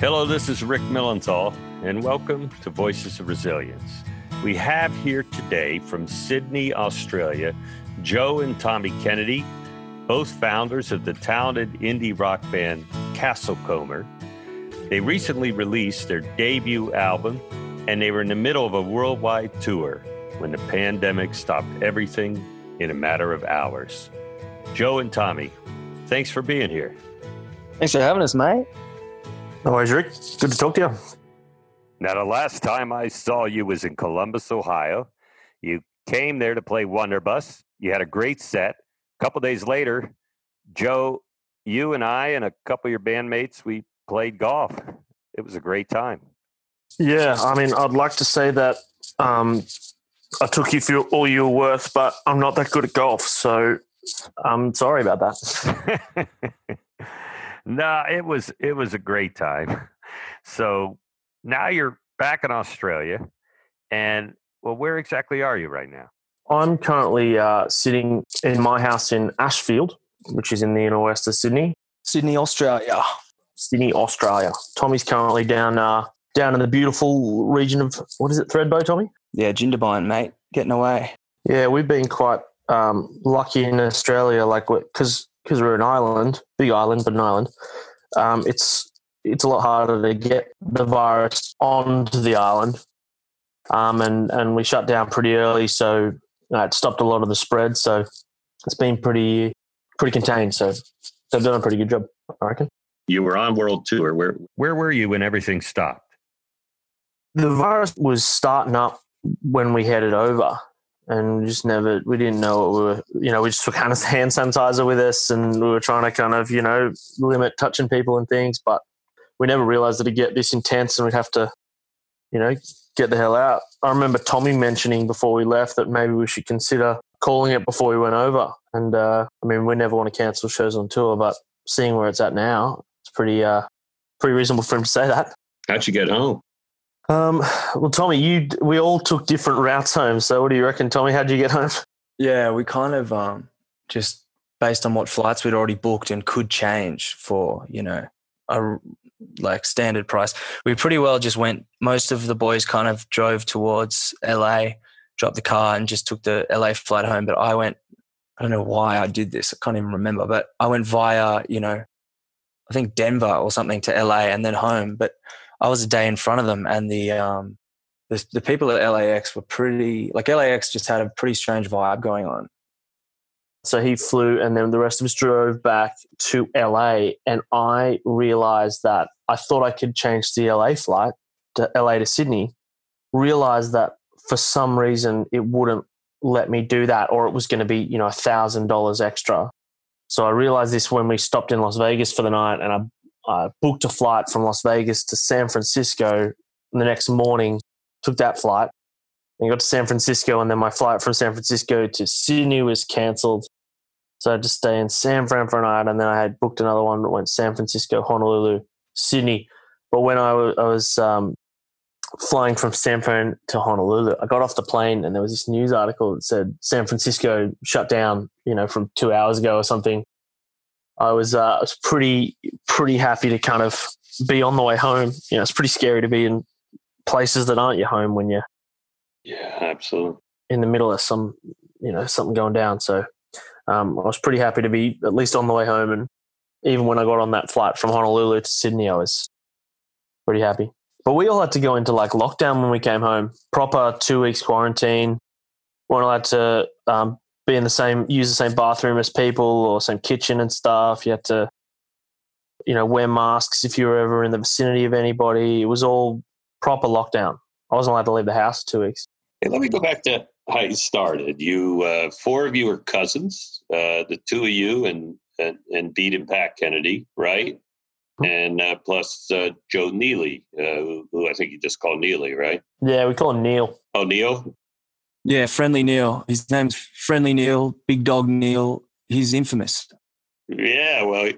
Hello, this is Rick Milenthal, and welcome to Voices of Resilience. We have here today from Sydney, Australia, Joe and Tommy Kennedy, both founders of the talented indie rock band Castlecomer. They recently released their debut album, and they were in the middle of a worldwide tour when the pandemic stopped everything in a matter of hours. Joe and Tommy, thanks for being here. Thanks for having us, mate. No worries, Rick. Good to talk to you. Now, the last time I saw you was in Columbus, Ohio. You came there to play Wonderbus. You had a great set. A couple days later, Joe, you and I and a couple of your bandmates, we played golf. It was a great time. Yeah, I mean, I'd like to say that um, I took you for all you were worth, but I'm not that good at golf, so I'm sorry about that. no, it was it was a great time. So now you're back in Australia, and well, where exactly are you right now? I'm currently uh, sitting in my house in Ashfield, which is in the inner west of Sydney. Sydney, Australia. Sydney, Australia. Tommy's currently down uh, down in the beautiful region of what is it, Thredbo, Tommy? Yeah, Jindabyne, mate, getting away. Yeah, we've been quite um, lucky in Australia, like because because we're an island, big island, but an island. Um, it's it's a lot harder to get the virus onto the island, um, and and we shut down pretty early, so uh, it stopped a lot of the spread. So it's been pretty pretty contained. So they've done a pretty good job, I reckon. You were on world tour. Where where were you when everything stopped? The virus was starting up when we headed over and we just never we didn't know what we were you know we just took hand sanitizer with us and we were trying to kind of you know limit touching people and things but we never realized that it'd get this intense and we'd have to you know get the hell out. I remember tommy mentioning before we left that maybe we should consider calling it before we went over. And uh, i mean we never want to cancel shows on tour but seeing where it's at now it's pretty uh pretty reasonable for him to say that. How'd you get home um, well, Tommy, you we all took different routes home. So, what do you reckon, Tommy? How did you get home? Yeah, we kind of um, just based on what flights we'd already booked and could change for you know a like standard price. We pretty well just went. Most of the boys kind of drove towards LA, dropped the car, and just took the LA flight home. But I went. I don't know why I did this. I can't even remember. But I went via you know, I think Denver or something to LA and then home. But I was a day in front of them, and the um, the, the people at LAX were pretty like LAX just had a pretty strange vibe going on. So he flew, and then the rest of us drove back to LA, and I realized that I thought I could change the LA flight to LA to Sydney. Realized that for some reason it wouldn't let me do that, or it was going to be you know a thousand dollars extra. So I realized this when we stopped in Las Vegas for the night, and I I booked a flight from Las Vegas to San Francisco the next morning, took that flight, and got to San Francisco, and then my flight from San Francisco to Sydney was cancelled. So I had to stay in San Fran for a night, and then I had booked another one that went San Francisco, Honolulu, Sydney. But when I was, was um, flying from San Fran to Honolulu, I got off the plane, and there was this news article that said San Francisco shut down, you know, from two hours ago or something. I was uh, I was pretty pretty happy to kind of be on the way home. You know, it's pretty scary to be in places that aren't your home when you're yeah, absolutely in the middle of some you know something going down. So um, I was pretty happy to be at least on the way home, and even when I got on that flight from Honolulu to Sydney, I was pretty happy. But we all had to go into like lockdown when we came home, proper two weeks quarantine. weren't allowed to um, be in the same use the same bathroom as people or same kitchen and stuff. You had to, you know, wear masks if you were ever in the vicinity of anybody. It was all proper lockdown. I wasn't allowed to leave the house for two weeks. Hey, let me go back to how you started. You uh, four of you were cousins, uh, the two of you and and, and Bede and Pat Kennedy, right? Mm-hmm. And uh, plus uh, Joe Neely, uh, who I think you just call Neely, right? Yeah, we call him Neil. Oh, Neil. Yeah, Friendly Neil. His name's Friendly Neil, Big Dog Neil. He's infamous. Yeah, well,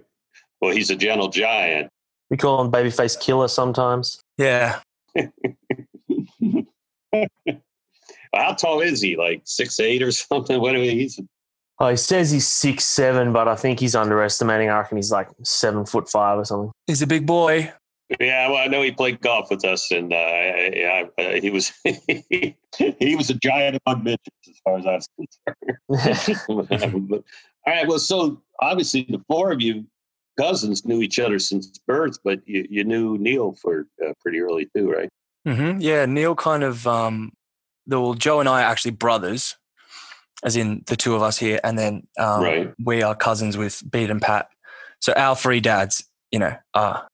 well, he's a gentle giant. We call him Babyface Killer sometimes. Yeah. How tall is he? Like six eight or something? What are he's? Oh, he says he's six seven, but I think he's underestimating. I reckon he's like seven foot five or something. He's a big boy. Yeah, well, I know he played golf with us, and uh, yeah, uh, he was he was a giant among midgets as far as I was concerned. All right, well, so obviously the four of you cousins knew each other since birth, but you, you knew Neil for uh, pretty early too, right? Mm-hmm. Yeah, Neil kind of. Um, the, well, Joe and I are actually brothers, as in the two of us here, and then um, Right. we are cousins with Bede and Pat. So our three dads, you know, are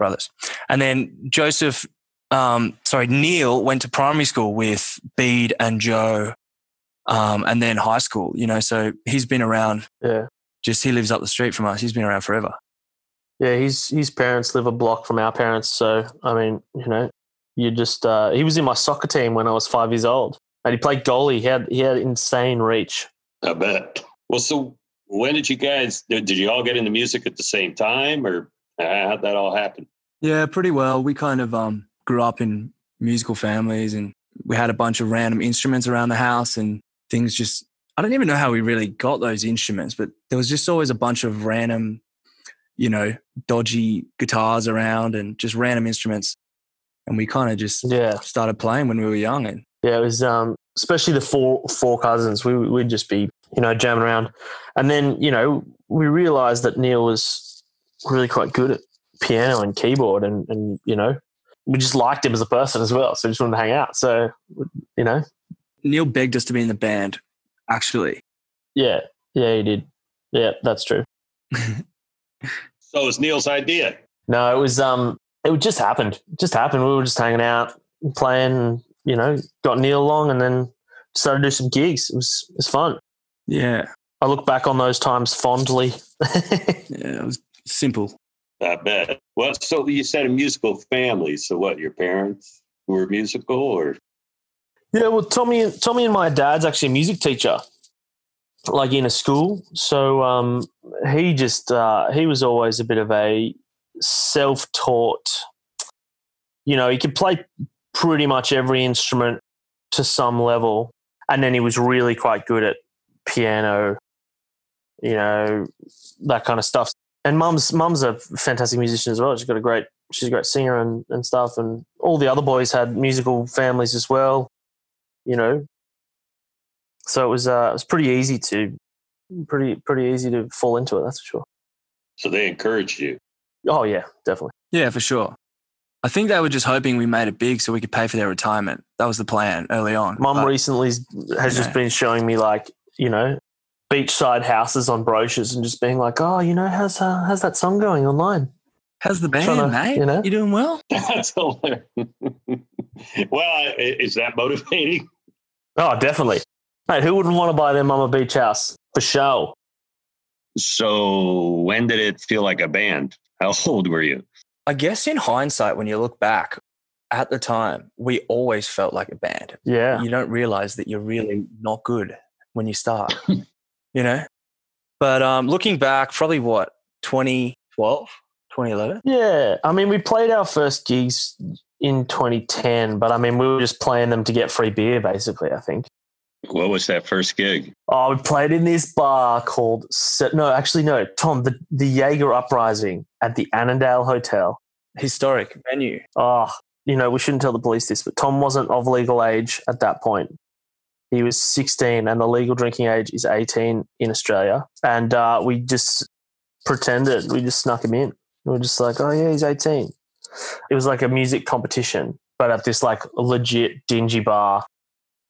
brothers. And then Joseph, um, sorry, Neil went to primary school with Bede and Joe, um, and then high school. You know, so he's been around. yeah. Just he lives up the street from us. He's been around forever. Yeah, his his parents live a block from our parents, so I mean, you know, you just uh, he was in my soccer team when I was five years old, and he played goalie. He had he had insane reach. I bet. Well, so when did you guys did did you all get into music at the same time, or how'd that all happen? Yeah, pretty well. We kind of um, grew up in musical families and we had a bunch of random instruments around the house and things just, I don't even know how we really got those instruments, but there was just always a bunch of random, you know, dodgy guitars around and just random instruments. And we kind of just Yeah, started playing when we were young. And yeah, it was um, especially the four four cousins. We we'd just be you know jamming around, and then you know we realized that Neil was really quite good at piano and keyboard, and and you know we just liked him as a person as well, so we just wanted to hang out. So you know, Neil begged us to be in the band, actually. yeah, yeah, he did. Yeah, that's true. So it was Neil's idea. No, it was um, it just happened. It just happened. We were just hanging out, playing. You know, got Neil along, and then started to do some gigs. It was it was fun. Yeah. I look back on those times fondly. Yeah. It was simple. I bet. Well, so you said a musical family. So what? Your parents were musical, or Yeah, well, Tommy, Tommy, and my dad's actually a music teacher, like in a school. So um, he just uh, he was always a bit of a self-taught. You know, he could play pretty much every instrument to some level, and then he was really quite good at piano. You know, that kind of stuff. And mum's mum's a fantastic musician as well. She's got a great she's a great singer and, and stuff. And all the other boys had musical families as well you know. So it was uh, it was pretty easy to pretty pretty easy to fall into it. That's for sure. so they encouraged you. Oh yeah, definitely. Yeah, for sure. I think they were just hoping we made it big so we could pay for their retirement. That was the plan early on. Mum recently has just Yeah. been showing me like you know beachside houses on brochures and just being like, oh, you know, how's uh, how's that song going online? How's the band, Trying to, mate? you know? You doing well? That's hilarious. well, is that motivating? Oh, definitely. Mate, who wouldn't want to buy their mum a beach house for show? So when did it feel like a band? How old were you? I guess in hindsight, when you look back, at the time, we always felt like a band. Yeah, You don't realize that you're really not good when you start, you know? But um, looking back, probably what, 2012, 2011? yeah. I mean, we played our first gigs in 2010, but I mean, we were just playing them to get free beer, basically. I think. What was that first gig? Oh, we played in this bar called no, actually no, Tom, the the Jaeger Uprising at the Annandale Hotel. Historic venue. Oh, you know, we shouldn't tell the police this, but Tom wasn't of legal age at that point. He was 16, and the legal drinking age is 18 in Australia. And uh, we just pretended, we just snuck him in. We were just like, oh yeah, he's 18. It was like a music competition, but at this like legit dingy bar.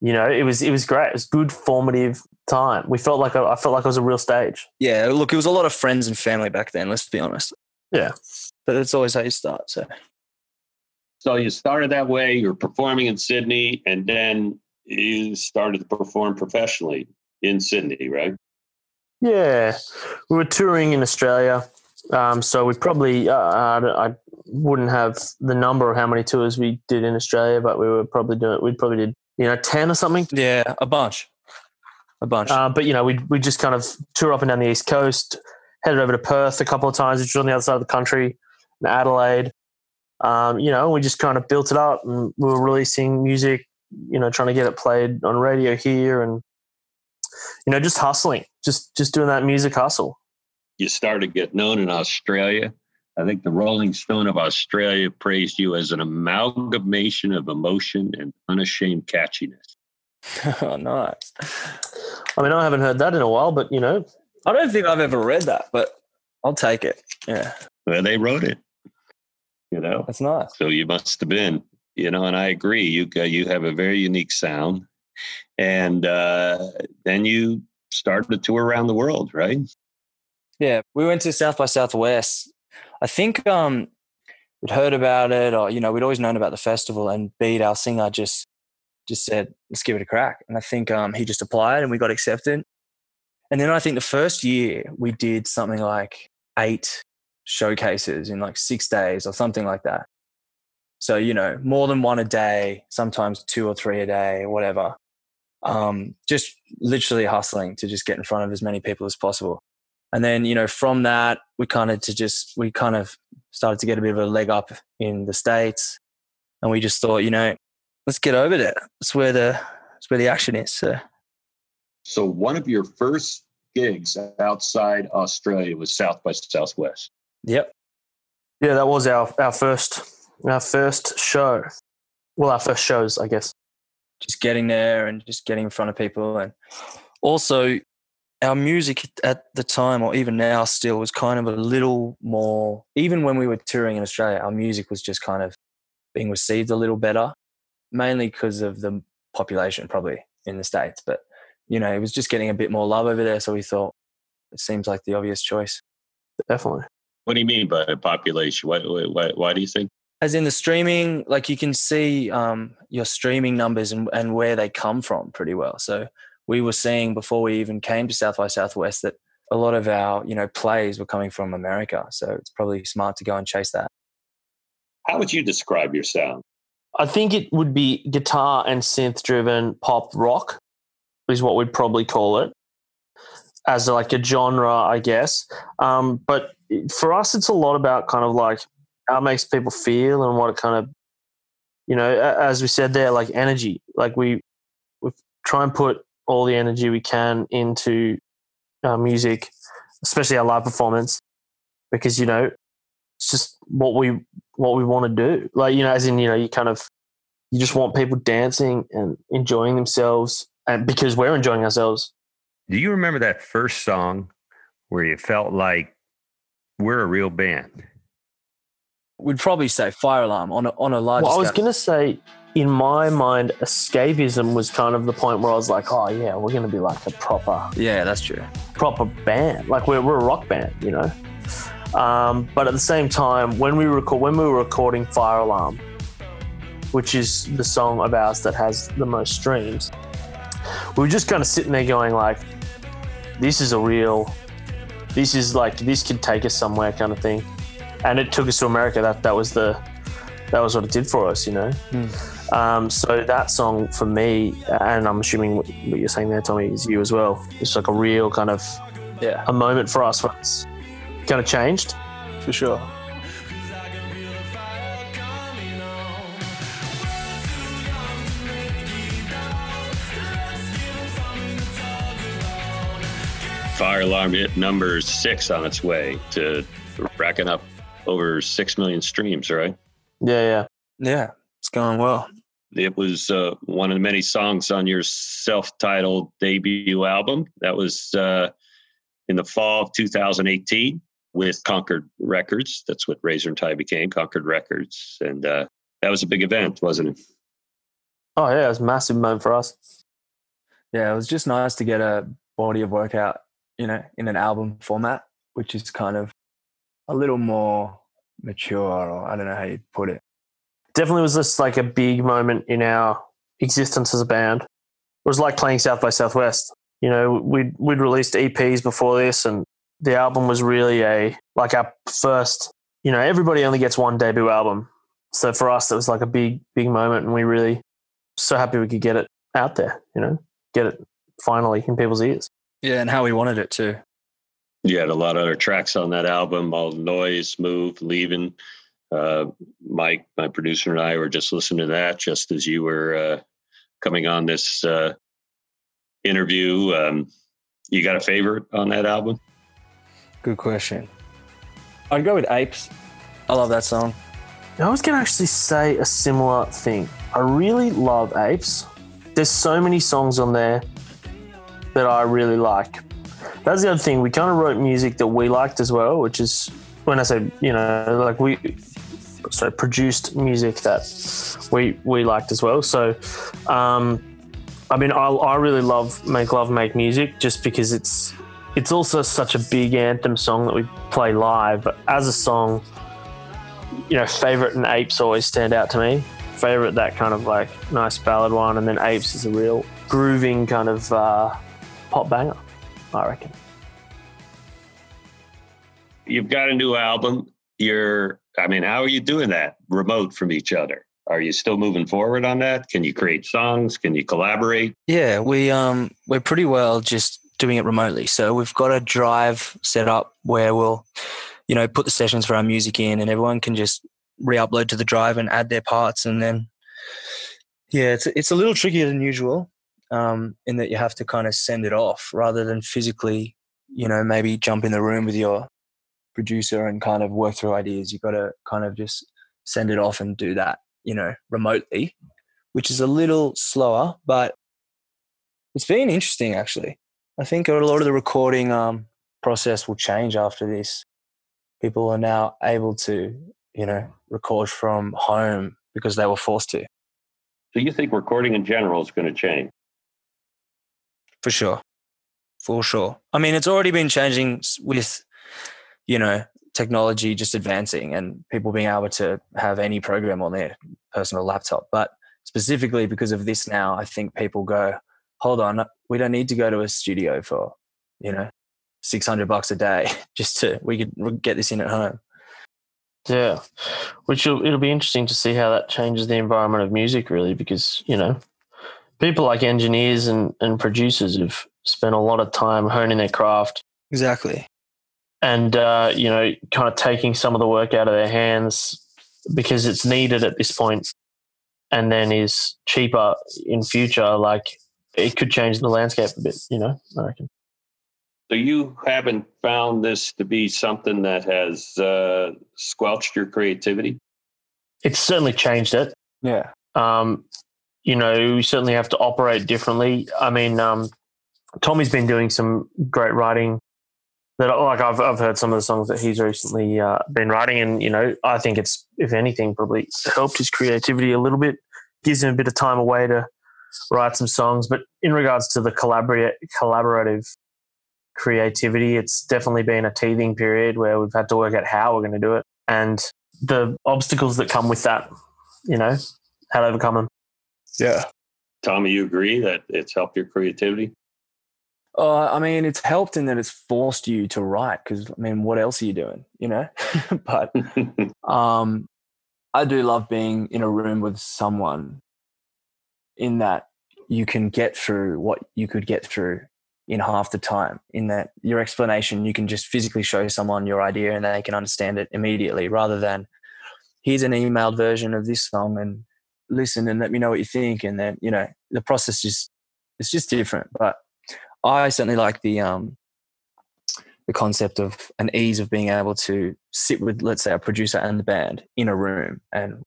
You know, it was it was great. It was good formative time. We felt like a, I felt like it was a real stage. Yeah, look, it was a lot of friends and family back then, let's be honest. Yeah. But it's always how you start. So So you started that way. You were performing in Sydney, and then you started to perform professionally in Sydney, right? Yeah, we were touring in Australia, um, so we probably uh, I, I wouldn't have the number of how many tours we did in Australia, but we were probably doing we probably did you know ten or something. yeah, a bunch. A bunch. Uh, but you know we we just kind of tour up and down the east coast, headed over to Perth a couple of times, which is on the other side of the country, in Adelaide. Um, you know, we just kind of built it up, and we were releasing music. You know, trying to get it played on radio here, and you know, just hustling, just just doing that music hustle. You started to get known in Australia. I think the Rolling Stone of Australia praised you as an amalgamation of emotion and unashamed catchiness. oh, nice. I mean, I haven't heard that in a while, but you know, I don't think I've ever read that, but I'll take it. Yeah, Well, they wrote it, you know. that's nice. So you must have been, you know, and I agree. You you have a very unique sound, and uh, then you started to tour around the world, right? Yeah, we went to South by Southwest. I think um, we'd heard about it, or you know, we'd always known about the festival. And Bede, our singer, just just said, "Let's give it a crack." And I think um, he just applied, and we got accepted. And then I think the first year we did something like eight showcases in like six days or something like that. So you know, more than one a day, sometimes two or three a day, whatever. Um, just literally hustling to just get in front of as many people as possible. And then you know from that we kind of to just we kind of started to get a bit of a leg up in the states. And we just thought you know let's get over there. That's where the that's where the action is so. So one of your first gigs outside Australia was South by Southwest. yep. Yeah, that was our our first our first show. Well, our first shows, I guess. just getting there and just getting in front of people and also our music at the time or even now still was kind of a little more even when we were touring in australia our music was just kind of being received a little better mainly because of the population probably in the states but you know it was just getting a bit more love over there so we thought it seems like the obvious choice Definitely. What do you mean by population? Why, why, why do you think? As in the streaming like you can see um, your streaming numbers and, and where they come from pretty well so we were seeing before we even came to south by southwest that a lot of our you know plays were coming from america so it's probably smart to go and chase that How would you describe your sound? I think it would be guitar and synth driven pop rock is what we'd probably call it as like a genre, I guess. Um, but for us, it's a lot about kind of like how it makes people feel and what it kind of, you know, as we said there, like energy. Like we we try and put all the energy we can into our music, especially our live performance, because you know it's just what we what we want to do. Like you know, as in you know, you kind of you just want people dancing and enjoying themselves, and because we're enjoying ourselves. Do you remember that first song where you felt like we're a real band? We'd probably say fire alarm on a, on a large Well, I was scale. gonna say, in my mind, escapism was kind of the point where I was like, oh yeah, we're gonna be like a proper yeah that's true proper band. Like we're, we're a rock band, you know. Um, but at the same time, when we record, when we were recording Fire Alarm, which is the song of ours that has the most streams, we were just kind of sitting there going like, "This is a real, this is like this could take us somewhere," kind of thing. And it took us to America. That that was the that was what it did for us, you know. Um, so that song for me, and I'm assuming what, what you're saying there, Tommy, is you as well. It's like a real kind of yeah a moment for us where it's kind of changed. for sure Fire alarm hit number six on its way to racking up over six million streams, right? Yeah, yeah. yeah it's going well It was uh, one of the many songs on your self titled debut album. That was uh, in the fall of 2018 with Concord Records. That's what Razor and Tie became, Concord Records. And uh, that was a big event, wasn't it? Oh yeah, it was a massive moment for us. yeah it was just nice to get a body of work out you know in an album format which is kind of a little more mature or i don't know how you'd put it Definitely was just like a big moment in our existence as a band. It was like playing South by Southwest. You know, we'd we'd released EPs before this, and the album was really a like our first. You know, everybody only gets one debut album, so for us, it was like a big big moment, and we really so happy we could get it out there. You know, get it finally in people's ears. yeah and how we wanted it too You had a lot of other tracks on that album, all noise, move, leaving. Uh, Mike, my producer, and I were just listening to that just as you were uh, coming on this uh, interview. Um, you got a favorite on that album? good question i'd go with apes I love that song. I was going to actually say a similar thing. I really love Apes. There's so many songs on there that I really like. That's the other thing. We kind of wrote music that we liked as well, which is when I say, you know, like we so produced music that we we liked as well. So, um, I mean, I, I really love Make Love Make Music just because it's it's also such a big anthem song that we play live. But as a song, you know, favorite and apes always stand out to me. Favorite that kind of like nice ballad one, and then apes is a real grooving kind of uh, pop banger. I reckon. You've got a new album. You're, I mean, how are you doing that remote from each other? Are you still moving forward on that? Can you create songs? Can you collaborate? Yeah, we um we're pretty well just doing it remotely. So we've got a drive set up where we'll, you know, put the sessions for our music in, and everyone can just re-upload to the drive and add their parts, and then yeah, it's it's a little trickier than usual, um, in that you have to kind of send it off rather than physically, you know, maybe jump in the room with your producer and kind of work through ideas. You've got to kind of just send it off and do that, you know, remotely, which is a little slower, but it's been interesting actually. I think a lot of the recording um, process will change after this. People are now able to, you know, record from home because they were forced to. So you think recording in general is going to change? For sure. For sure. I mean, it's already been changing with, you know, technology just advancing and people being able to have any program on their personal laptop. But specifically because of this now, I think people go, hold on, we don't need to go to a studio for, you know, 600 bucks a day just to, we could get this in at home. Yeah, which will, it'll be interesting to see how that changes the environment of music, really, because you know, people like engineers and, and producers have spent a lot of time honing their craft. Exactly. And uh, you know, kind of taking some of the work out of their hands because it's needed at this point, and then is cheaper in future. Like it could change the landscape a bit. You know, I reckon. So you haven't found this to be something that has uh, squelched your creativity? It's certainly changed it. Yeah. Um, you know, we certainly have to operate differently. I mean, um, Tommy's been doing some great writing. That like I've I've heard some of the songs that he's recently uh, been writing, and you know, I think it's if anything probably helped his creativity a little bit. Gives him a bit of time away to write some songs. But in regards to the collaborative creativity. It's definitely been a teething period where we've had to work out how we're going to do it and the obstacles that come with that, you know, how to overcome them. Yeah. Tommy, you agree that it's helped your creativity? Uh, I mean, it's helped in that it's forced you to write because, I mean, what else are you doing, you know? but um, I do love being in a room with someone in that you can get through what you could get through in half the time in that your explanation you can just physically show someone your idea and they can understand it immediately rather than here's an emailed version of this song and listen and let me know what you think and then you know the process is it's just different but i certainly like the um the concept of an ease of being able to sit with let's say a producer and the band in a room and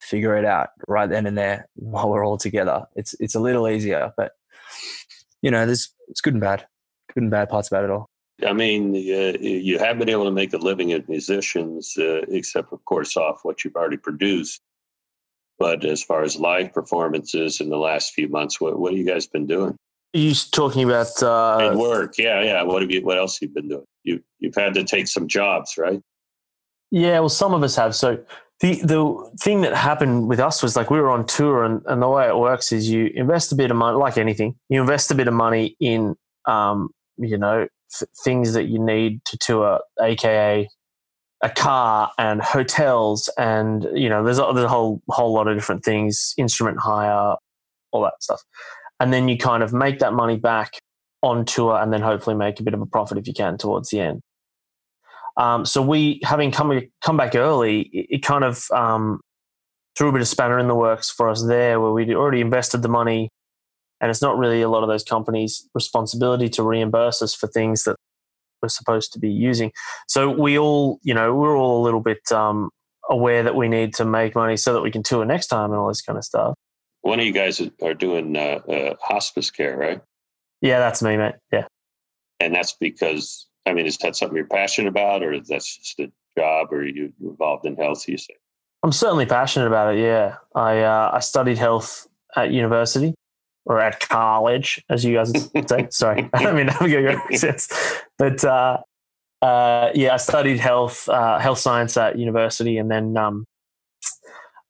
figure it out right then and there while we're all together it's it's a little easier but you know, there's it's good and bad, good and bad parts about it all. I mean, uh, you have been able to make a living as musicians, uh, except of course off what you've already produced. But as far as live performances in the last few months, what what have you guys been doing? You talking about uh, work? Yeah, yeah. What have you? What else have you been doing? You you've had to take some jobs, right? Yeah, well, some of us have. So the the thing that happened with us was like we were on tour and, and the way it works is you invest a bit of money like anything you invest a bit of money in um, you know f- things that you need to tour aka a car and hotels and you know there's a, there's a whole whole lot of different things instrument hire all that stuff. And then you kind of make that money back on tour and then hopefully make a bit of a profit if you can towards the end. Um, so we, having come come back early, it, it kind of um, threw a bit of spanner in the works for us there, where we'd already invested the money, and it's not really a lot of those companies' responsibility to reimburse us for things that we're supposed to be using. So we all, you know, we're all a little bit um, aware that we need to make money so that we can tour next time and all this kind of stuff. One of you guys are doing uh, uh, hospice care, right? Yeah, that's me, mate. Yeah. And that's because, I mean, is that something you're passionate about or that's just a job or you involved in health, you say? I'm certainly passionate about it. Yeah. I, uh, I studied health at university or at college, as you guys say. Sorry. I don't mean, I'm to sense. But, uh, uh, yeah, I studied health, uh, health science at university, and then um,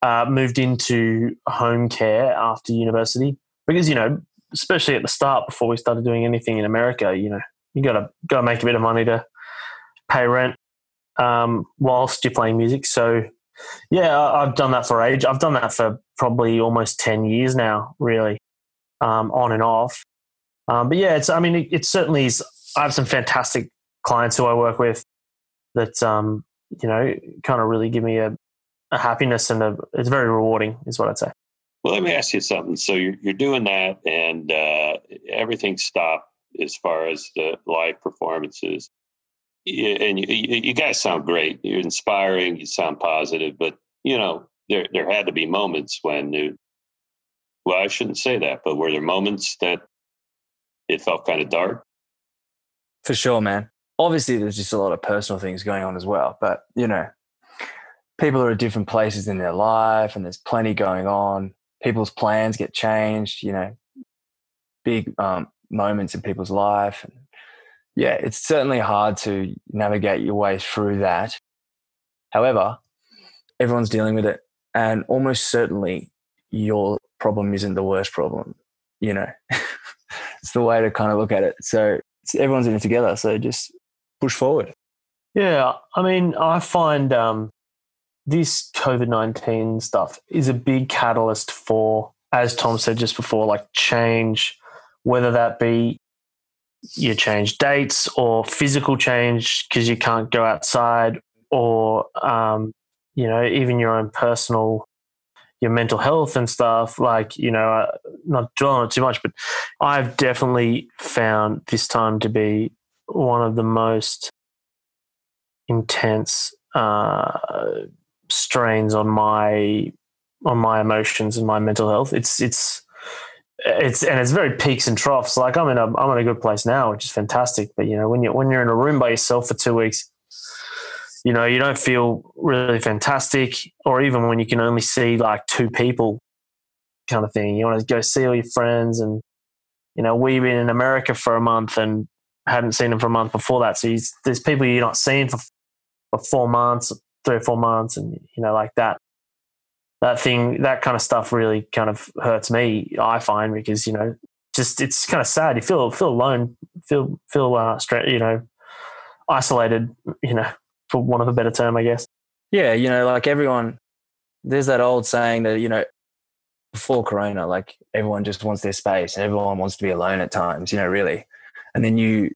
uh, moved into home care after university because you know, especially at the start before we started doing anything in America, you know, you gotta gotta make a bit of money to pay rent um, whilst you're playing music. So yeah, I've done that for age. I've done that for probably almost ten years now, really, um, on and off. Um, but yeah, it's. I mean, it, it certainly is. I have some fantastic clients who I work with that um, you know kind of really give me a, a happiness and a, it's very rewarding, is what I'd say. Well, let me ask you something. So you're you're doing that, and uh, everything stopped as far as the live performances. and you, you guys sound great. You're inspiring. You sound positive, but you know there there had to be moments when well, I shouldn't say that, but were there moments that it felt kind of dark? For sure, man. Obviously there's just a lot of personal things going on as well but you know people are at different places in their life and there's plenty going on. People's plans get changed you know big um, moments in people's life. Yeah it's certainly hard to navigate your way through that. However everyone's dealing with it and almost certainly your problem isn't the worst problem you know it's the way to kind of look at it so everyone's in it together so just push forward. Yeah, I mean, I find um, this COVID 19 stuff is a big catalyst for, as Tom said just before, like change, whether that be you change dates or physical change because you can't go outside or, um, you know, even your own personal, your mental health and stuff. Like, you know, uh, not dwelling on it too much, but I've definitely found this time to be one of the most intense uh, strains on my on my emotions and my mental health. It's it's it's and it's very peaks and troughs. Like I'm in a I'm in a good place now, which is fantastic. But you know, when you when you're in a room by yourself for two weeks, you know, you don't feel really fantastic. Or even when you can only see like two people, kind of thing. You want to go see all your friends, and you know, we've been in America for a month, and hadn't seen them for a month before that. So there's people you're not seeing for, for four months, three or four months, and you know, like that. That thing, that kind of stuff, really kind of hurts me. I find because you know, just it's kind of sad. You feel feel alone, feel feel uh, straight, you know, isolated. You know, for want of a better term, I guess. Yeah, you know, like everyone. There's that old saying that you know before corona like everyone just wants their space and everyone wants to be alone at times you know really and then you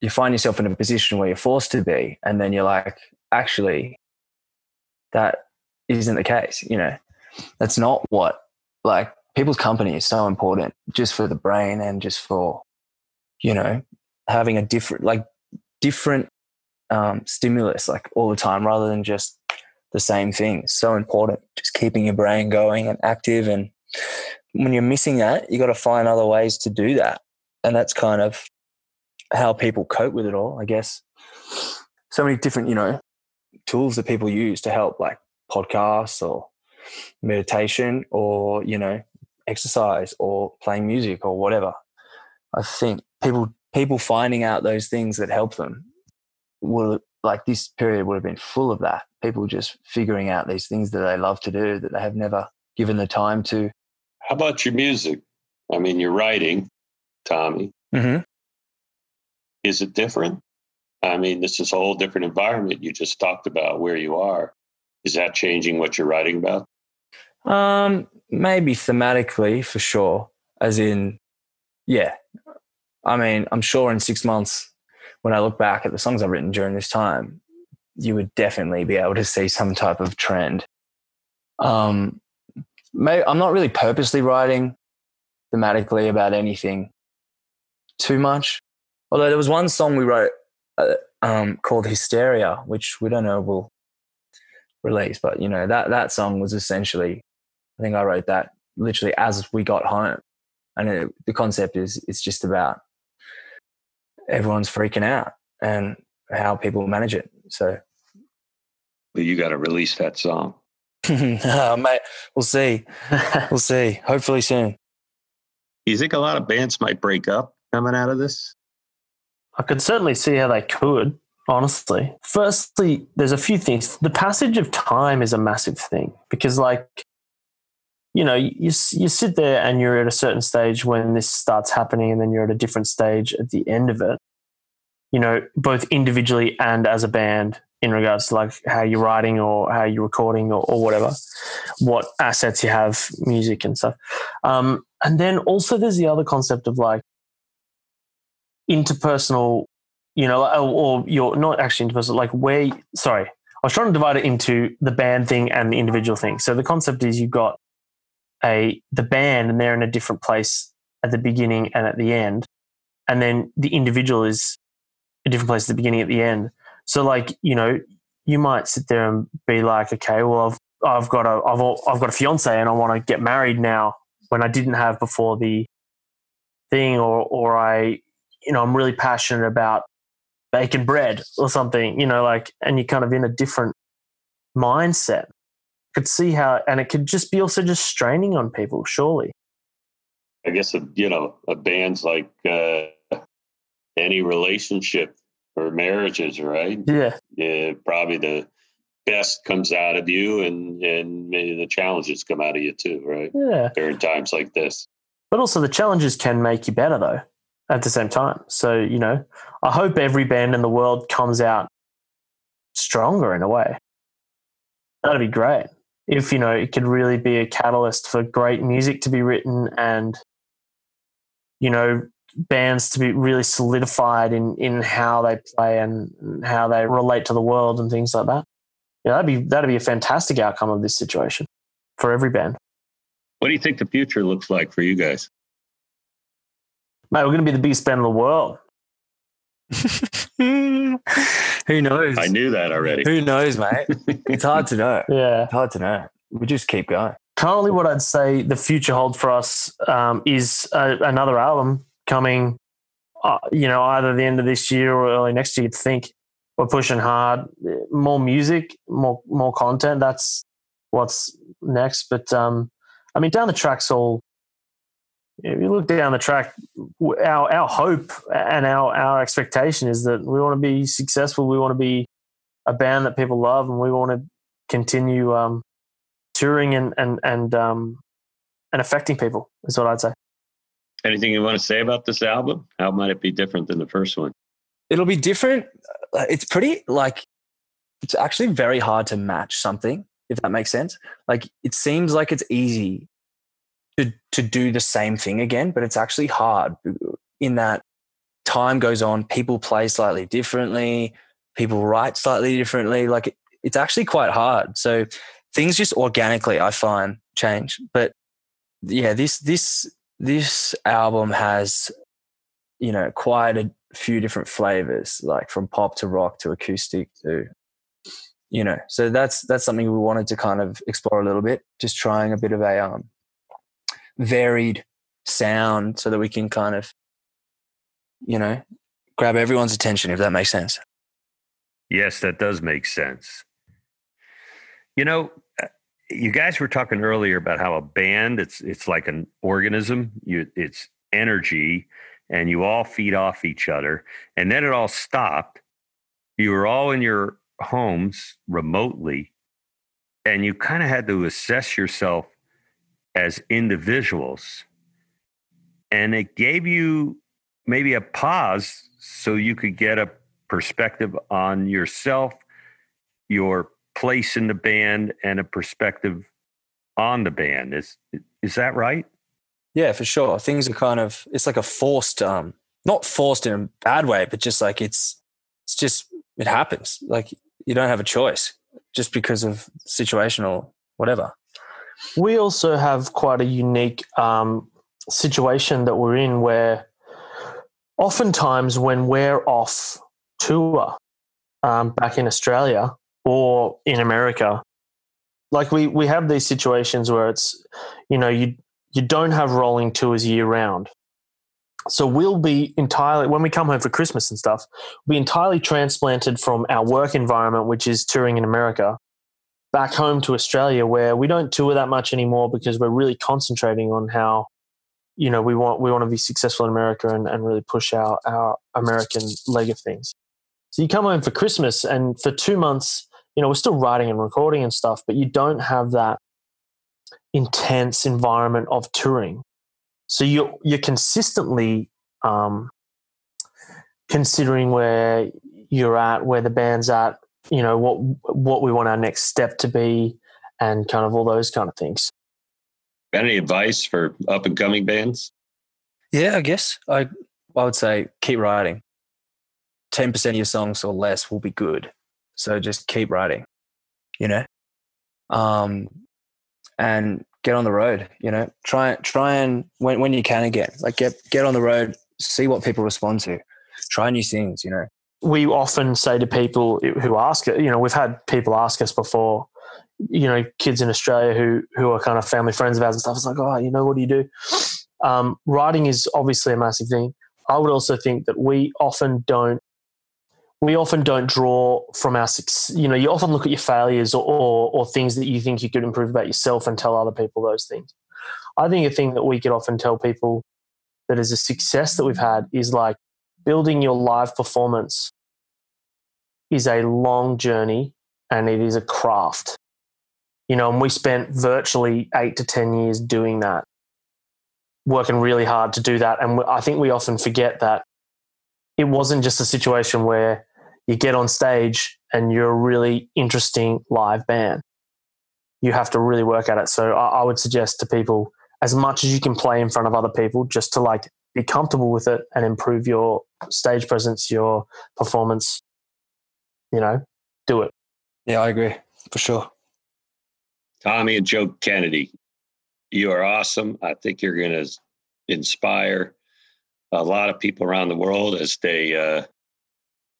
you find yourself in a position where you're forced to be and then you're like actually that isn't the case you know that's not what like people's company is so important just for the brain and just for you know having a different like different um, stimulus like all the time rather than just the same thing so important just keeping your brain going and active and when you're missing that you got to find other ways to do that and that's kind of how people cope with it all, I guess. So many different, you know, tools that people use to help, like podcasts or meditation or, you know, exercise or playing music or whatever. I think people people finding out those things that help them will like this period would have been full of that. People just figuring out these things that they love to do that they have never given the time to. How about your music? I mean, you're writing, Tommy. Mm-hmm. Is it different? I mean, this is a whole different environment. You just talked about where you are. Is that changing what you're writing about? Um, maybe thematically for sure. As in, yeah. I mean, I'm sure in six months, when I look back at the songs I've written during this time, you would definitely be able to see some type of trend. Um, may, I'm not really purposely writing thematically about anything too much. Although there was one song we wrote uh, um, called Hysteria, which we don't know will release. But you know that that song was essentially, I think I wrote that literally as we got home, and it, the concept is it's just about everyone's freaking out and how people manage it. So, but you got to release that song. oh, mate, we'll see. we'll see. Hopefully soon. You think a lot of bands might break up coming out of this? I could certainly see how they could, honestly. Firstly, there's a few things. The passage of time is a massive thing because, like, you know, you, you sit there and you're at a certain stage when this starts happening, and then you're at a different stage at the end of it. You know, both individually and as a band, in regards to like how you're writing or how you're recording or, or whatever, what assets you have, music and stuff. Um, and then also there's the other concept of like interpersonal, you know, or, or you're not actually interpersonal, like where, sorry, I was trying to divide it into the band thing and the individual thing. So the concept is you've got a the band and they're in a different place at the beginning and at the end. And then the individual is a different place at the beginning at the end. So like, you know, you might sit there and be like, okay, well, I've, I've got a, I've, I've got a fiance and I want to get married now when I didn't have before the thing, or, or I, you know, I'm really passionate about baking bread or something, you know, like, and you're kind of in a different mindset. Could see how, and it could just be also just straining on people, surely. I guess, you know, a band's like uh, any relationship or marriages, right? Yeah. Yeah, probably the best comes out of you and and maybe the challenges come out of you too, right? Yeah. During times like this. But also the challenges can make you better though at the same time. So, you know, I hope every band in the world comes out stronger in a way. That'd be great. If, you know, it could really be a catalyst for great music to be written and, you know, bands to be really solidified in in how they play and how they relate to the world and things like that. Yeah, that'd be that'd be a fantastic outcome of this situation for every band. What do you think the future looks like for you guys? Mate, we're going to be the biggest band in the world. Who knows? I knew that already. Who knows, mate? it's hard to know. Yeah, it's hard to know. We just keep going. Currently, what I'd say the future holds for us um, is a, another album coming, uh, you know, either the end of this year or early next year. think we're pushing hard, more music, more more content. That's what's next. But um, I mean, down the track's all. If you look down the track, our our hope and our our expectation is that we want to be successful. We want to be a band that people love, and we want to continue um, touring and and and um, and affecting people. Is what I'd say. Anything you want to say about this album? How might it be different than the first one? It'll be different. Uh, it's pretty like it's actually very hard to match something, if that makes sense. Like it seems like it's easy to to do the same thing again, but it's actually hard in that time goes on, people play slightly differently, people write slightly differently. Like it, it's actually quite hard. So things just organically I find change. But yeah, this this this album has, you know, quite a few different flavors, like from pop to rock to acoustic to, you know, so that's that's something we wanted to kind of explore a little bit, just trying a bit of a um, varied sound so that we can kind of, you know, grab everyone's attention if that makes sense. Yes, that does make sense. You know, uh, you guys were talking earlier about how a band it's it's like an organism you it's energy and you all feed off each other and then it all stopped you were all in your homes remotely and you kind of had to assess yourself as individuals and it gave you maybe a pause so you could get a perspective on yourself your place in the band and a perspective on the band. Is is that right? Yeah, for sure. Things are kind of it's like a forced um not forced in a bad way, but just like it's it's just it happens. Like you don't have a choice just because of situational whatever. We also have quite a unique um, situation that we're in where oftentimes when we're off tour um, back in Australia, or in America, like we we have these situations where it's you know you you don't have rolling tours year round. So we'll be entirely when we come home for christmas and stuff we'll be entirely transplanted from our work environment which is touring in america back home to australia where we don't tour that much anymore because we're really concentrating on how you know we want we want to be successful in america and, and really push our our american leg of things so you come home for christmas and for two months you know, we're still writing and recording and stuff, but you don't have that intense environment of touring. So you're you're consistently um, considering where you're at, where the band's at, you know, what what we want our next step to be, and kind of all those kind of things. Any advice for up and coming bands? Yeah, I guess I I would say keep writing. Ten percent of your songs or less will be good. So just keep writing, you know, um, and get on the road. You know, try try and when when you can again, like get get on the road, see what people respond to, try new things. You know, we often say to people who ask it. You know, we've had people ask us before. You know, kids in Australia who who are kind of family friends of ours and stuff. It's like, oh, you know, what do you do? Um, writing is obviously a massive thing. I would also think that we often don't we often don't draw from our you know you often look at your failures or, or, or things that you think you could improve about yourself and tell other people those things i think a thing that we could often tell people that is a success that we've had is like building your live performance is a long journey and it is a craft you know and we spent virtually 8 to 10 years doing that working really hard to do that and i think we often forget that it wasn't just a situation where you get on stage and you're a really interesting live band. You have to really work at it. So I would suggest to people as much as you can play in front of other people, just to like be comfortable with it and improve your stage presence, your performance. You know, do it. Yeah, I agree for sure. Tommy and Joe Kennedy, you are awesome. I think you're going to inspire a lot of people around the world as they uh,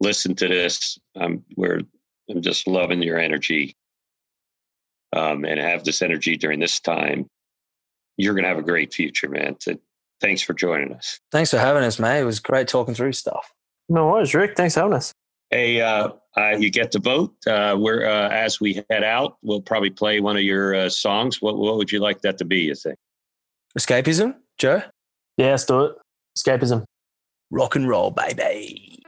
listen to this. I'm we're I'm just loving your energy. Um, and have this energy during this time. You're going to have a great future, man. So thanks for joining us. Thanks for having us, mate. It was great talking through stuff. No worries, Rick. Thanks for having us. Hey, uh, uh, you get to vote. Uh, we're uh, as we head out, we'll probably play one of your uh, songs. What what would you like that to be? You think? Escapism, Joe. Yeah, let's do it. Escapism. Rock and roll, baby.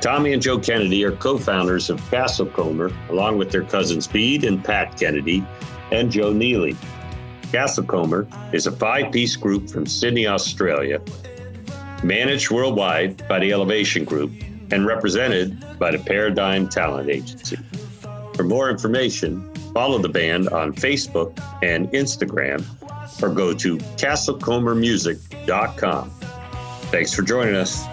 Tommy and Joe Kennedy are co founders of Castlecomer, along with their cousins Bede and Pat Kennedy and Joe Neely. Castlecomer is a five piece group from Sydney, Australia, managed worldwide by the Elevation Group and represented by the Paradigm Talent Agency. For more information, follow the band on Facebook and Instagram or go to castlecomermusic.com. Thanks for joining us.